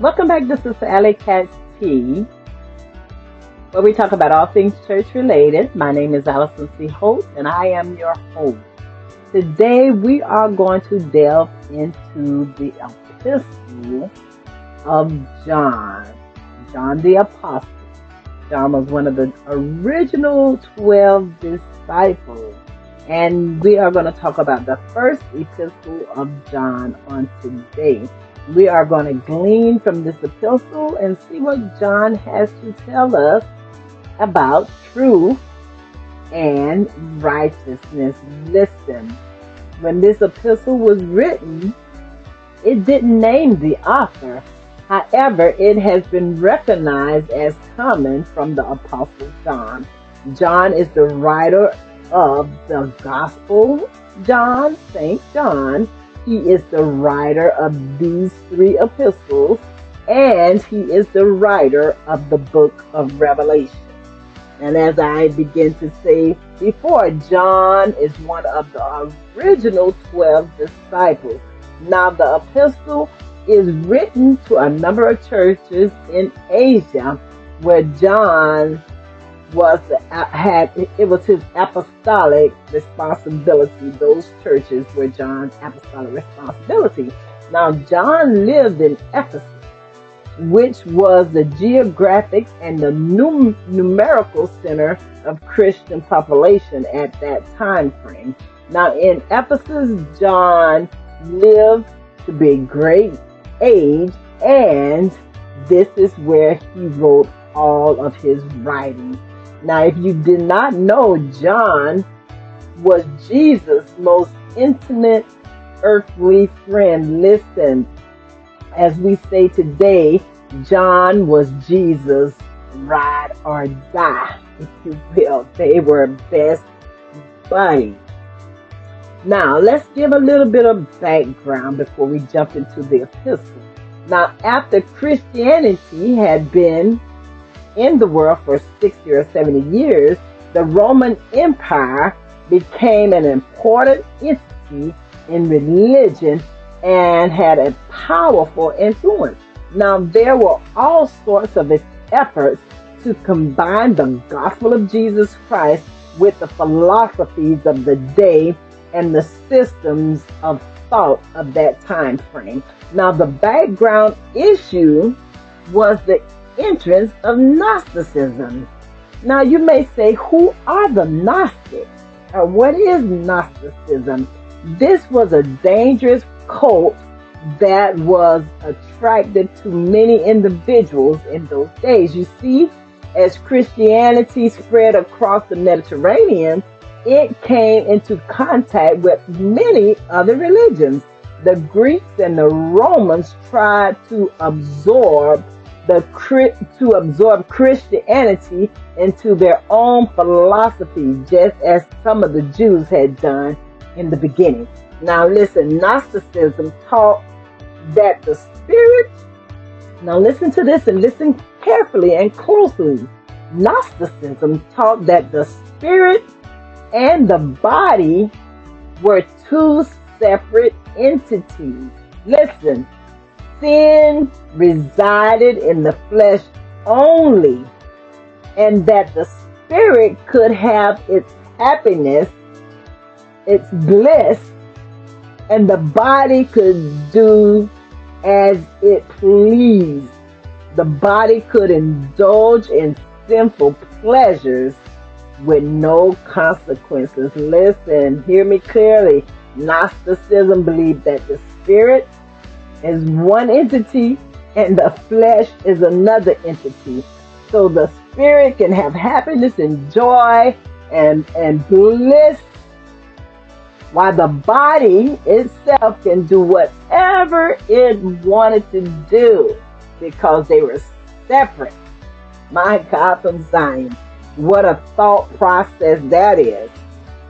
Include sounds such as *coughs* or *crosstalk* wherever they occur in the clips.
Welcome back This is Alley Cat's Tea, where we talk about all things church related. My name is Allison C. Holt, and I am your host. Today we are going to delve into the epistle of John, John the Apostle. John was one of the original 12 disciples. And we are going to talk about the first epistle of John on today. We are going to glean from this epistle and see what John has to tell us about truth and righteousness. Listen, when this epistle was written, it didn't name the author. However, it has been recognized as coming from the Apostle John. John is the writer of the Gospel John, St. John, he is the writer of these three epistles, and he is the writer of the book of Revelation. And as I begin to say before, John is one of the original 12 disciples. Now, the epistle is written to a number of churches in Asia where John was uh, had it was his apostolic responsibility. Those churches were John's apostolic responsibility. Now John lived in Ephesus, which was the geographic and the num- numerical center of Christian population at that time frame. Now in Ephesus, John lived to be great age, and this is where he wrote all of his writings now, if you did not know, John was Jesus' most intimate earthly friend. Listen, as we say today, John was Jesus' ride or die, if you will. They were best buddies. Now, let's give a little bit of background before we jump into the epistle. Now, after Christianity had been in the world for 60 or 70 years, the Roman Empire became an important entity in religion and had a powerful influence. Now, there were all sorts of efforts to combine the gospel of Jesus Christ with the philosophies of the day and the systems of thought of that time frame. Now, the background issue was the entrance of Gnosticism. Now you may say, who are the Gnostics? Or what is Gnosticism? This was a dangerous cult that was attracted to many individuals in those days. You see, as Christianity spread across the Mediterranean, it came into contact with many other religions. The Greeks and the Romans tried to absorb the to absorb Christianity into their own philosophy, just as some of the Jews had done in the beginning. Now, listen, Gnosticism taught that the spirit. Now, listen to this and listen carefully and closely. Gnosticism taught that the spirit and the body were two separate entities. Listen, sin resided in the flesh only, and that the spirit could have its happiness, its bliss, and the body could do as it pleased. The body could indulge in sinful pleasures with no consequences. Listen, hear me clearly. Gnosticism believed that the spirit is one entity and the flesh is another entity. So the spirit can have happiness and joy and, and bliss while the body itself can do whatever it wanted to do because they were separate. My God from Zion. What a thought process that is.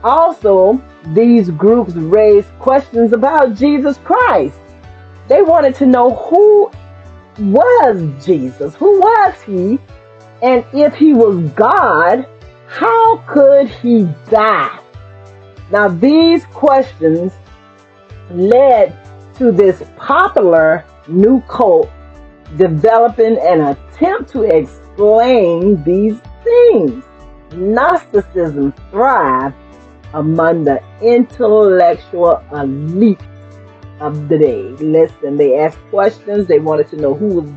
Also, these groups raise questions about Jesus Christ. They wanted to know who was Jesus? Who was he? And if he was God, how could he die? Now, these questions led to this popular new cult developing an attempt to explain these things. Gnosticism thrived among the intellectual elite of the day. Listen, they asked questions. They wanted to know who was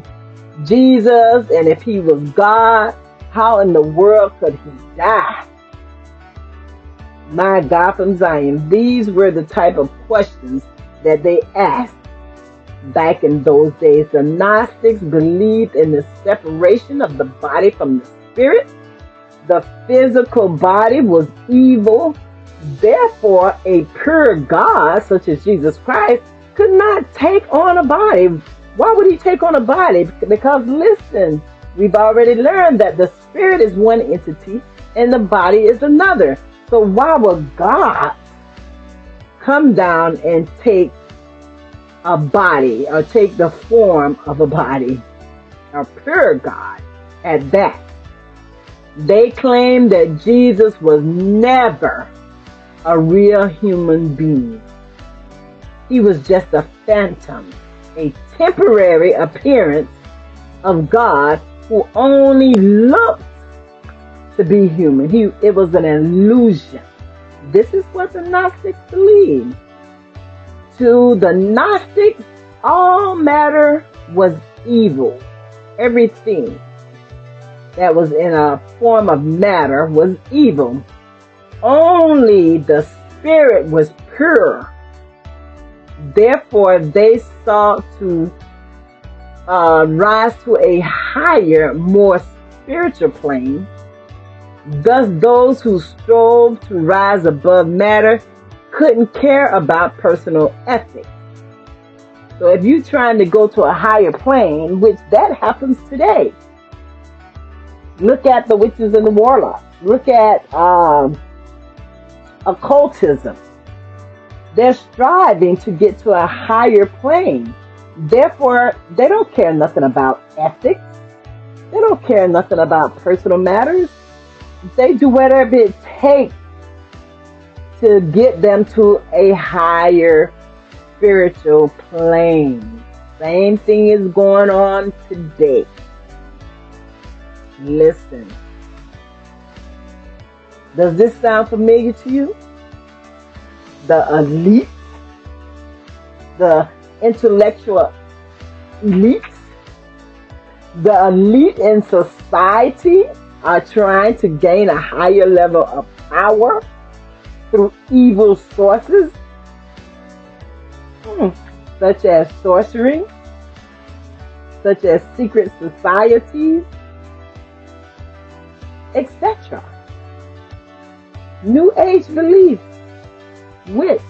Jesus and if he was God, how in the world could he die? My God from Zion, these were the type of questions that they asked back in those days. The Gnostics believed in the separation of the body from the spirit. The physical body was evil. Therefore, a pure God, such as Jesus Christ, could not take on a body. Why would he take on a body? Because listen, we've already learned that the spirit is one entity and the body is another. So why would God come down and take a body or take the form of a body, a pure God at that. They claim that Jesus was never a real human being. He was just a phantom, a temporary appearance of God who only looked to be human. He, it was an illusion. This is what the Gnostics believed to the Gnostics, all matter was evil. Everything that was in a form of matter was evil. Only the spirit was pure. Therefore, they sought to uh, rise to a higher, more spiritual plane. Thus, those who strove to rise above matter couldn't care about personal ethics. So if you're trying to go to a higher plane, which that happens today, look at the witches and the warlocks. Look at um, occultism. They're striving to get to a higher plane. Therefore, they don't care nothing about ethics. They don't care nothing about personal matters. They do whatever it takes to get them to a higher spiritual plane. Same thing is going on today. Listen. Does this sound familiar to you? The elite, the intellectual elites, the elite in society are trying to gain a higher level of power through evil sources, hmm, such as sorcery, such as secret societies, etc. New Age beliefs, which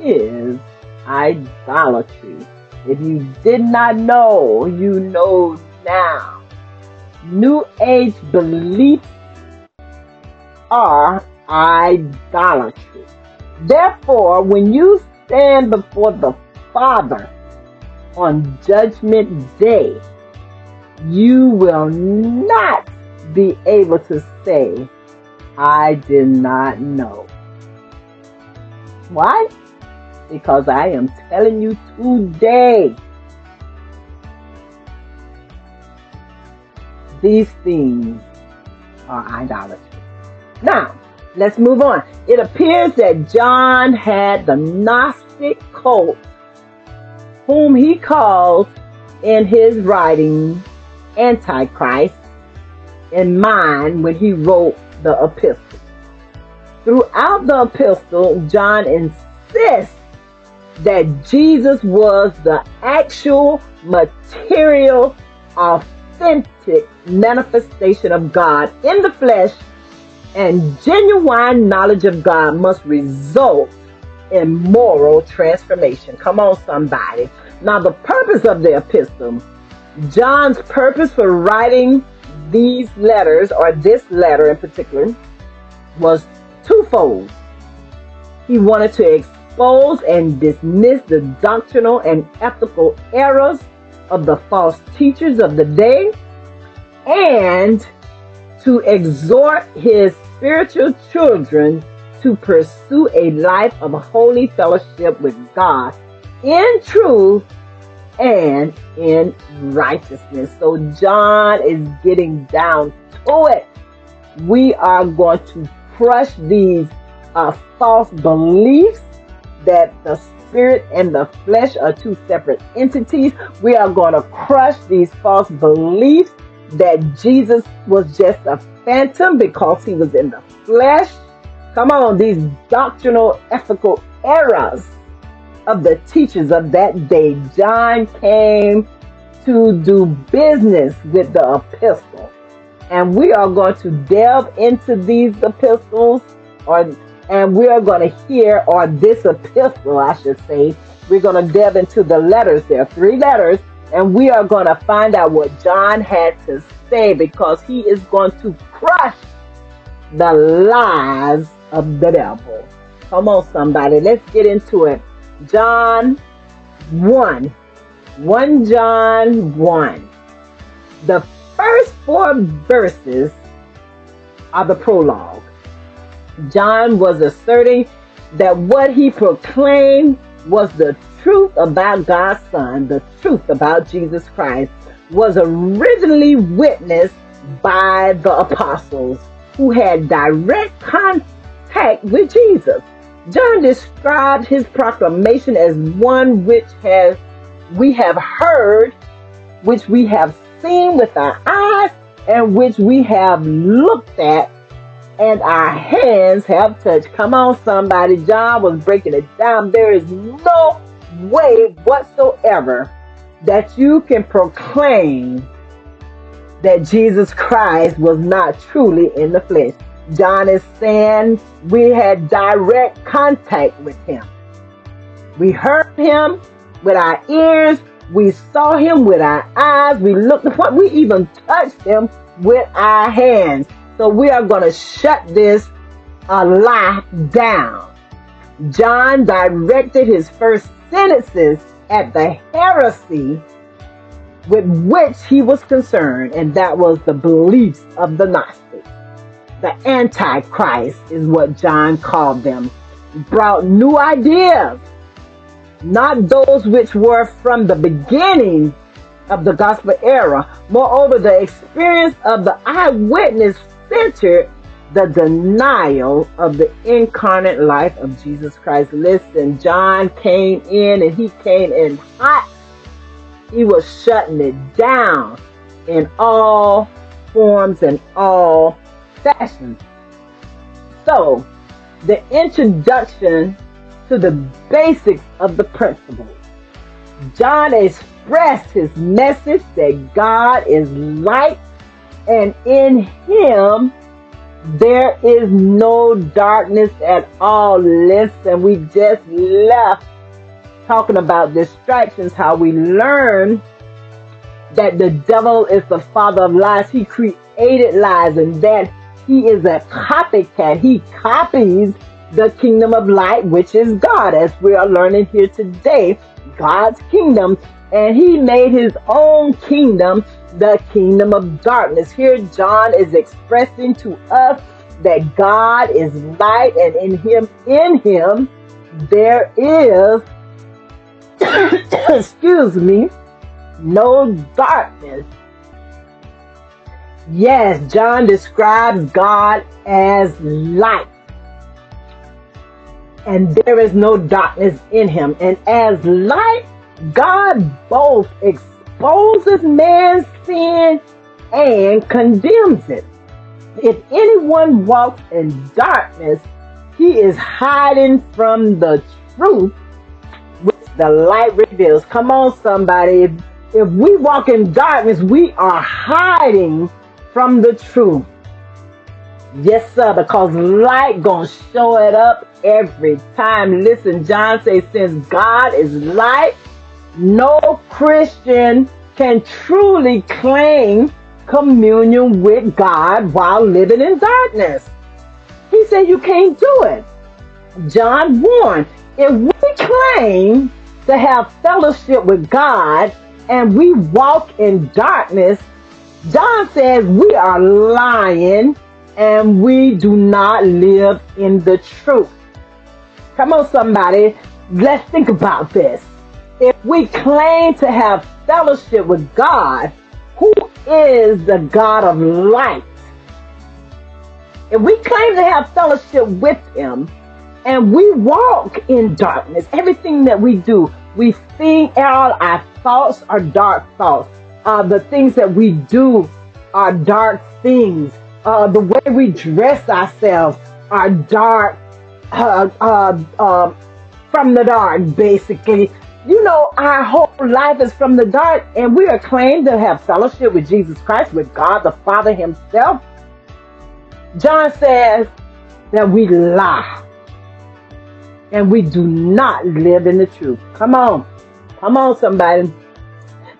is idolatry. If you did not know, you know now. New Age beliefs are idolatry. Therefore, when you stand before the Father on Judgment Day, you will not be able to say, I did not know. Why? Because I am telling you today, these things are idolatry. Now, Let's move on. It appears that John had the Gnostic cult, whom he calls in his writing Antichrist, in mind when he wrote the epistle. Throughout the epistle, John insists that Jesus was the actual material, authentic manifestation of God in the flesh and genuine knowledge of God must result in moral transformation. Come on, somebody. Now, the purpose of the epistle, John's purpose for writing these letters, or this letter in particular, was twofold. He wanted to expose and dismiss the doctrinal and ethical errors of the false teachers of the day and to exhort his spiritual children to pursue a life of holy fellowship with God in truth and in righteousness. So John is getting down to it. We are going to crush these uh, false beliefs that the spirit and the flesh are two separate entities. We are going to crush these false beliefs that Jesus was just a phantom because he was in the flesh. Come on, these doctrinal ethical errors of the teachers of that day. John came to do business with the epistle. And we are going to delve into these epistles or and we are going to hear or this epistle, I should say. We're going to delve into the letters. There are three letters, and we are going to find out what John had to say because he is going to crush the lies of the devil. Come on, somebody, let's get into it. John 1. 1 John 1. The first four verses are the prologue. John was asserting that what he proclaimed was the truth about God's Son, the truth about Jesus Christ, was originally witnessed by the apostles who had direct contact with Jesus. John described his proclamation as one which has we have heard, which we have seen with our eyes, and which we have looked at and our hands have touched. Come on, somebody. John was breaking it down. There is no way whatsoever that you can proclaim that Jesus Christ was not truly in the flesh. John is saying we had direct contact with him. We heard him with our ears. We saw him with our eyes. We looked what we even touched him with our hands. So we are going to shut this uh, lie down. John directed his first sentences at the heresy with which he was concerned, and that was the beliefs of the Gnostics the Antichrist is what John called them, brought new ideas, not those which were from the beginning of the gospel era. Moreover, the experience of the eyewitness centered the denial of the incarnate life of Jesus Christ. Listen, John came in and he came in hot. He was shutting it down in all forms and all So, the introduction to the basics of the principles. John expressed his message that God is light and in him there is no darkness at all. Listen, we just left talking about distractions, how we learn that the devil is the father of lies. He created lies and that he is a copycat. He copies the kingdom of light, which is God, as we are learning here today, God's kingdom. And he made his own kingdom, the kingdom of darkness. Here, John is expressing to us that God is light, and in him, in him, there is, *coughs* excuse me, no darkness. Yes, John describes God as light. And there is no darkness in him. And as light, God both exposes man's sin and condemns it. If anyone walks in darkness, he is hiding from the truth which the light reveals. Come on, somebody. If we walk in darkness, we are hiding from the truth. Yes, sir, because light gonna show it up every time. Listen, John says, since God is light, no Christian can truly claim communion with God while living in darkness. He said you can't do it. John warned, if we claim to have fellowship with God and we walk in darkness, John says we are lying and we do not live in the truth. Come on, somebody. Let's think about this. if we claim to have fellowship with God, who is the God of light, if we claim to have fellowship with Him and we walk in darkness, everything that we do, we think all our thoughts are dark thoughts. Uh, the things that we do are dark things. Uh, the way we dress ourselves are dark, uh, uh, uh, from the dark, basically. You know, our whole life is from the dark, and we are claimed to have fellowship with Jesus Christ, with God the Father Himself. John says that we lie and we do not live in the truth. Come on. Come on, somebody.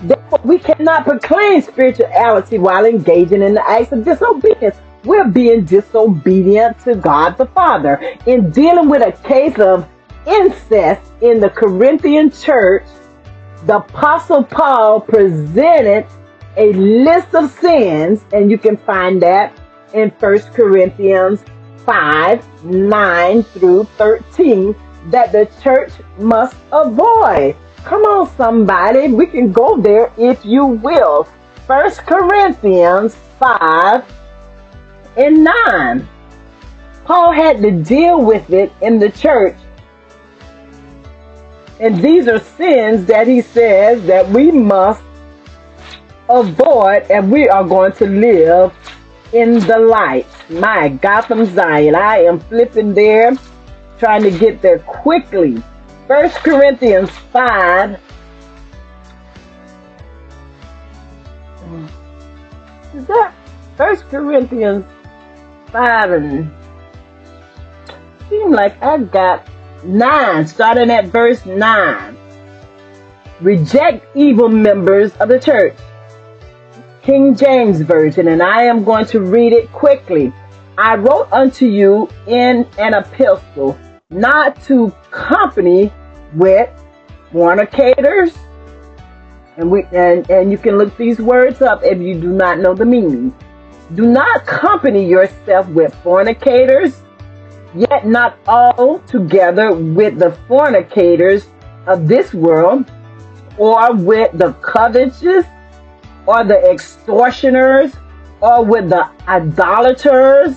Therefore, we cannot proclaim spirituality while engaging in the acts of disobedience. We're being disobedient to God the Father. In dealing with a case of incest in the Corinthian church, the Apostle Paul presented a list of sins, and you can find that in 1 Corinthians 5 9 through 13 that the church must avoid. Come on, somebody. We can go there if you will. 1 Corinthians 5 and 9. Paul had to deal with it in the church. And these are sins that he says that we must avoid and we are going to live in the light. My God from Zion. I am flipping there, trying to get there quickly. First Corinthians 5. Is that First Corinthians 5 and seem like I got 9, starting at verse 9. Reject evil members of the church. King James Version, and I am going to read it quickly. I wrote unto you in an epistle not to company with fornicators, and we and, and you can look these words up if you do not know the meaning. Do not company yourself with fornicators, yet not all together with the fornicators of this world, or with the covetous or the extortioners or with the idolaters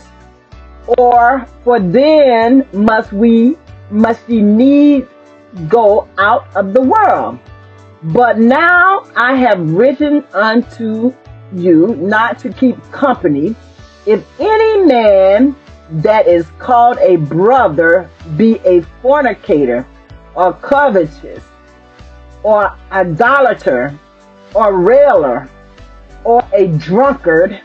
or for then must we must ye need go out of the world. But now i have written unto you not to keep company. If any man that is called a brother be a fornicator or covetous or idolater or railer or a drunkard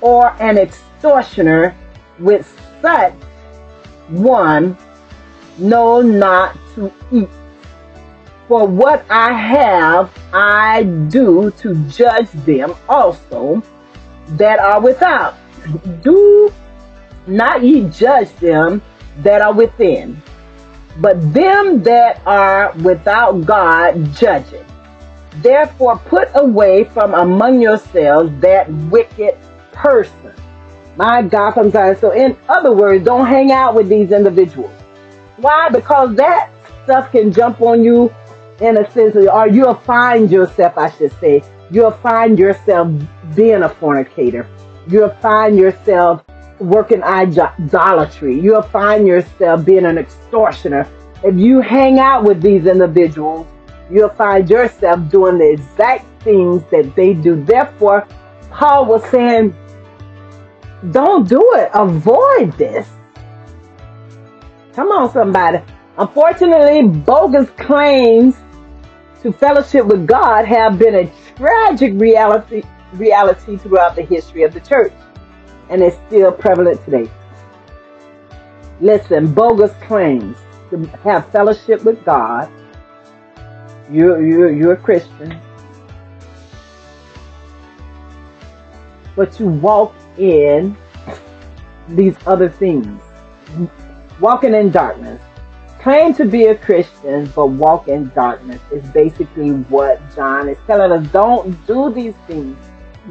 or an extortioner with such one know not to eat. For what I have I do to judge them also that are without. Do not ye judge them that are within, but them that are without God judge it. Therefore, put away from among yourselves that wicked person. My God, from Zion. So, in other words, don't hang out with these individuals. Why? Because that stuff can jump on you in a sense, or you'll find yourself, I should say, you'll find yourself being a fornicator. You'll find yourself working idolatry. You'll find yourself being an extortioner. If you hang out with these individuals, you'll find yourself doing the exact things that they do. Therefore, Paul was saying, don't do it. Avoid this. Come on, somebody. Unfortunately, bogus claims to fellowship with God have been a tragic reality reality throughout the history of the church, and it's still prevalent today. Listen, bogus claims to have fellowship with God you're, you're, you're a Christian. But you walk in these other things. Walking in darkness. Claim to be a Christian, but walk in darkness is basically what John is telling us. Don't do these things.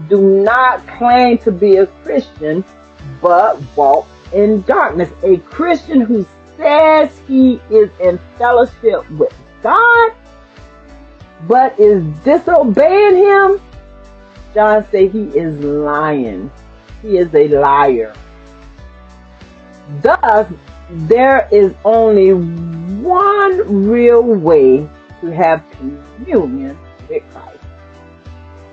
Do not claim to be a Christian, but walk in darkness. A Christian who says he is in fellowship with God but is disobeying him, John said he is lying. He is a liar. Thus, there is only one real way to have communion with Christ.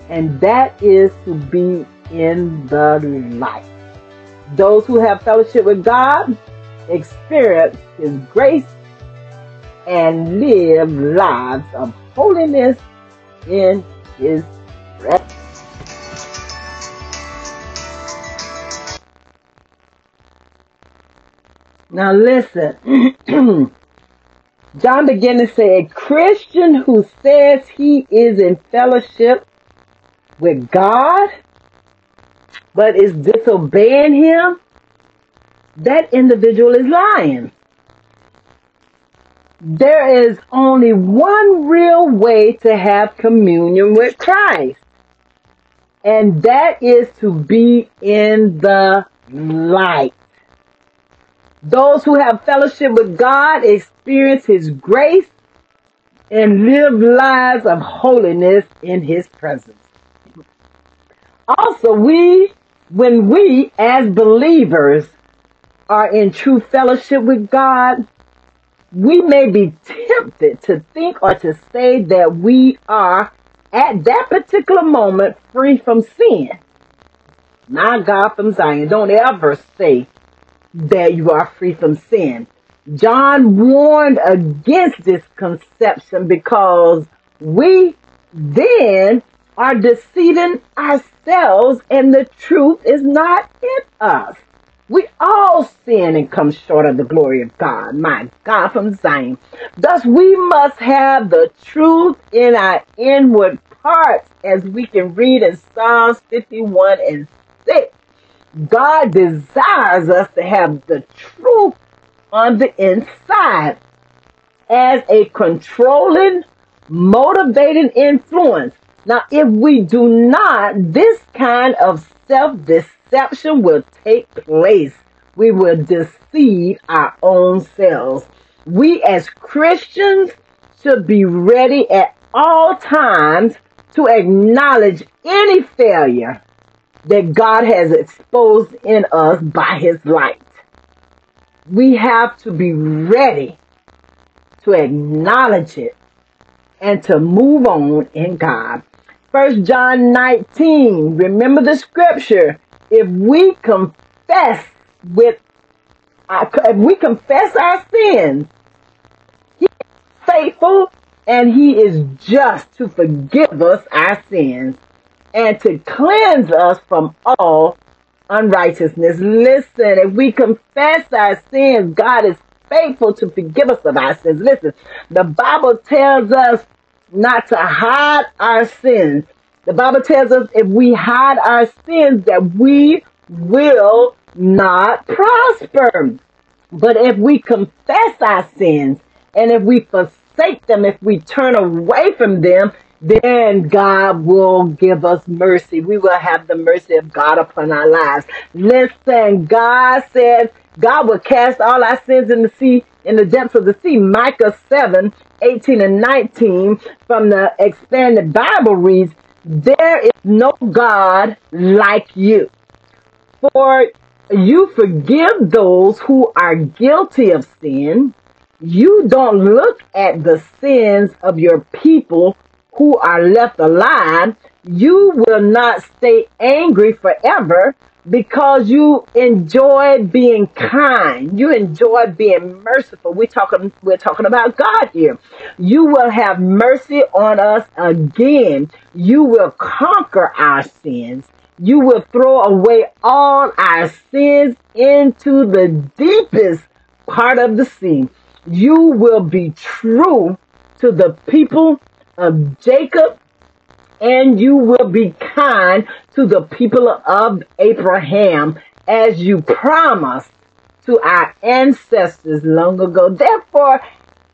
And that is to be in the light. Those who have fellowship with God experience His grace and live lives of holiness in His presence. Now listen. *clears throat* John began to say, a Christian who says he is in fellowship with God, but is disobeying him, that individual is lying. There is only one real way to have communion with Christ, and that is to be in the light. Those who have fellowship with God experience His grace and live lives of holiness in His presence. Also, we, when we as believers are in true fellowship with God, we may be tempted to think or to say that we are at that particular moment free from sin. My God from Zion, don't ever say that you are free from sin. John warned against this conception because we then are deceiving ourselves and the truth is not in us. We all sin and come short of the glory of God. My God from Zion. Thus we must have the truth in our inward parts as we can read in Psalms 51 and 6. God desires us to have the truth on the inside as a controlling, motivating influence. Now, if we do not, this kind of self deception will take place. We will deceive our own selves. We as Christians should be ready at all times to acknowledge any failure that God has exposed in us by his light. We have to be ready to acknowledge it and to move on in God. First John 19, remember the scripture. If we confess with, if we confess our sins, he is faithful and he is just to forgive us our sins and to cleanse us from all unrighteousness. Listen, if we confess our sins, God is faithful to forgive us of our sins. Listen, the Bible tells us not to hide our sins. The Bible tells us if we hide our sins that we will not prosper. But if we confess our sins and if we forsake them, if we turn away from them, then God will give us mercy. We will have the mercy of God upon our lives. Listen, God says God will cast all our sins in the sea, in the depths of the sea. Micah 7, 18 and 19 from the expanded Bible reads, There is no God like you. For you forgive those who are guilty of sin. You don't look at the sins of your people who are left alive, you will not stay angry forever because you enjoy being kind. You enjoy being merciful. We're talking, we're talking about God here. You will have mercy on us again. You will conquer our sins. You will throw away all our sins into the deepest part of the sea. You will be true to the people of Jacob, and you will be kind to the people of Abraham as you promised to our ancestors long ago. Therefore,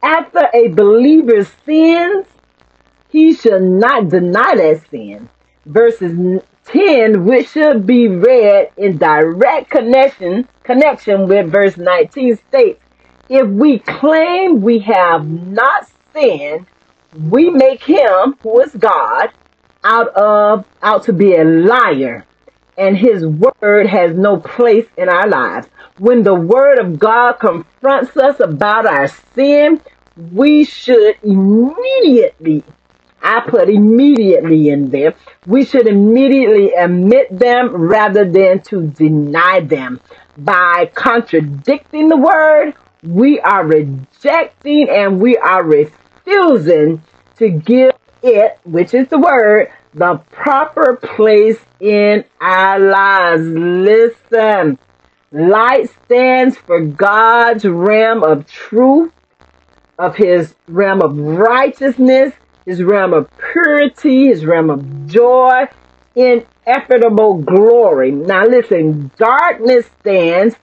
after a believer sins, he shall not deny that sin. Verses 10, which should be read in direct connection, connection with verse 19 states, if we claim we have not sinned, we make him, who is God, out of out to be a liar and his word has no place in our lives. When the word of God confronts us about our sin, we should immediately, I put immediately in there, we should immediately admit them rather than to deny them. By contradicting the word, we are rejecting and we are refusing to give it, which is the word, the proper place in our lives. Listen, light stands for God's realm of truth, of his realm of righteousness, his realm of purity, his realm of joy, ineffable glory. Now listen, darkness stands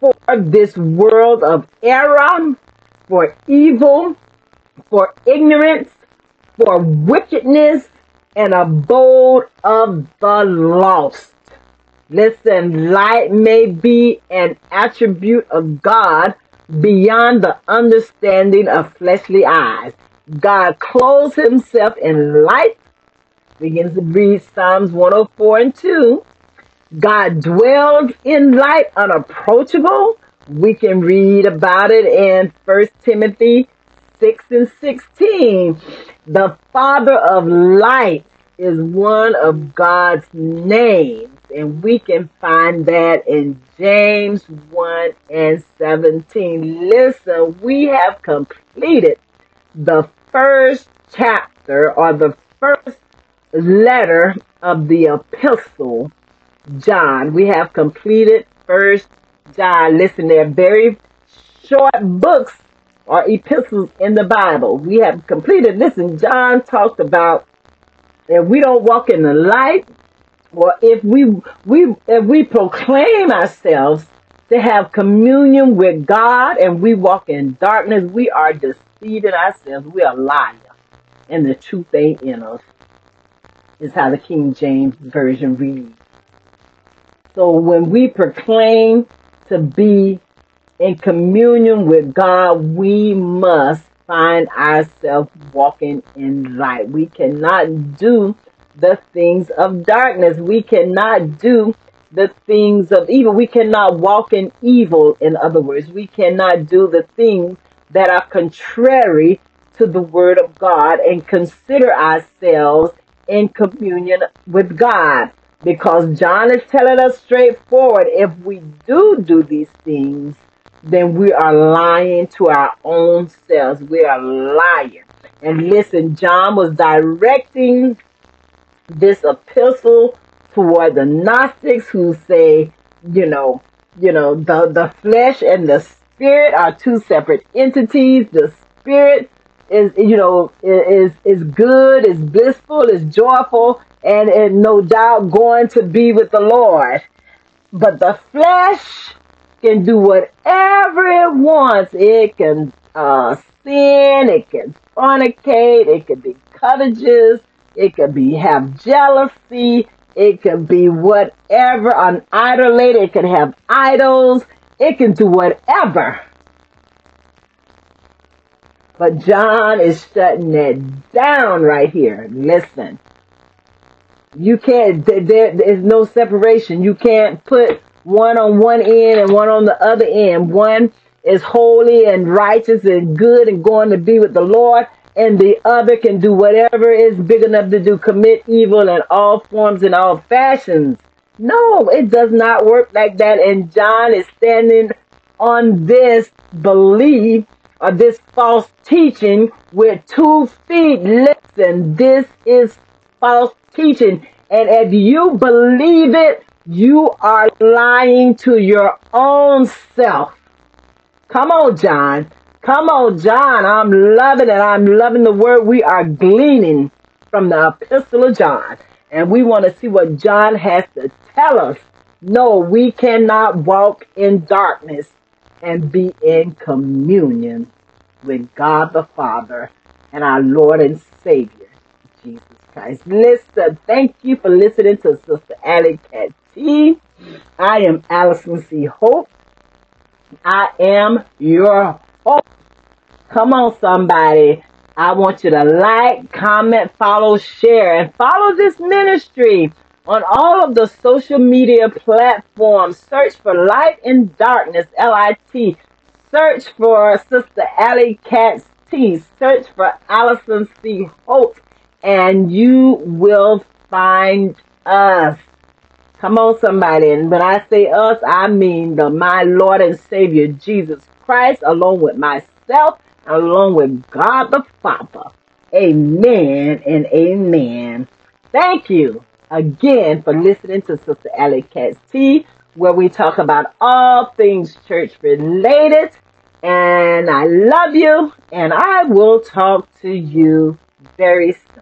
for this world of error, for evil, for ignorance, for wickedness, and abode of the lost. Listen, light may be an attribute of God beyond the understanding of fleshly eyes. God clothes himself in light. Begins to read Psalms 104 and 2. God dwells in light unapproachable. We can read about it in 1 Timothy 6 and 16. The Father of lights is one of God's names, and we can find that in James 1 and 17. Listen, we have completed the first chapter or the first letter of the epistle John. We have completed first John. Listen, they're very short books or epistles in the Bible. We have completed. Listen, John talked about if we don't walk in the light, or if we we if we proclaim ourselves to have communion with God and we walk in darkness, we are deceiving ourselves. We are lying, and the truth ain't in us. Is how the King James version reads. So when we proclaim to be in communion with God, we must find ourselves walking in light. We cannot do the things of darkness. We cannot do the things of evil. We cannot walk in evil, in other words. We cannot do the things that are contrary to the word of God and consider ourselves in communion with God. Because John is telling us straightforward, if we do do these things, then we are lying to our own selves. We are lying. And listen, John was directing this epistle toward the Gnostics who say, you know, you know, the, the flesh and the spirit are two separate entities. The spirit is, you know, is, is good, is blissful, is joyful, and, and no doubt going to be with the Lord. But the flesh can do whatever it wants. It can uh, sin, it can fornicate, it can be covetous, it can be have jealousy, it can be whatever, an idolate, it can have idols, it can do whatever. But John is shutting it down right here. Listen. You can't, there, there is no separation. You can't put one on one end and one on the other end. One is holy and righteous and good and going to be with the Lord, and the other can do whatever is big enough to do, commit evil in all forms and all fashions. No, it does not work like that. And John is standing on this belief or this false teaching with two feet. Listen, this is false teaching. And if you believe it, you are lying to your own self. Come on, John. Come on, John. I'm loving it. I'm loving the word we are gleaning from the epistle of John. And we want to see what John has to tell us. No, we cannot walk in darkness and be in communion with God the Father and our Lord and Savior, Jesus Christ. Listen, thank you for listening to Sister Alley Cat I am Allison C. Holt. I am your hope. Come on, somebody. I want you to like, comment, follow, share, and follow this ministry on all of the social media platforms. Search for Light in Darkness, L I T. Search for Sister Alley Katz T. Search for Allison C. Holt, and you will find us. Come on, somebody. And when I say us, I mean the my Lord and Savior Jesus Christ, along with myself, along with God the Father. Amen and amen. Thank you again for listening to Sister Alley Katz T, where we talk about all things church related. And I love you, and I will talk to you very soon.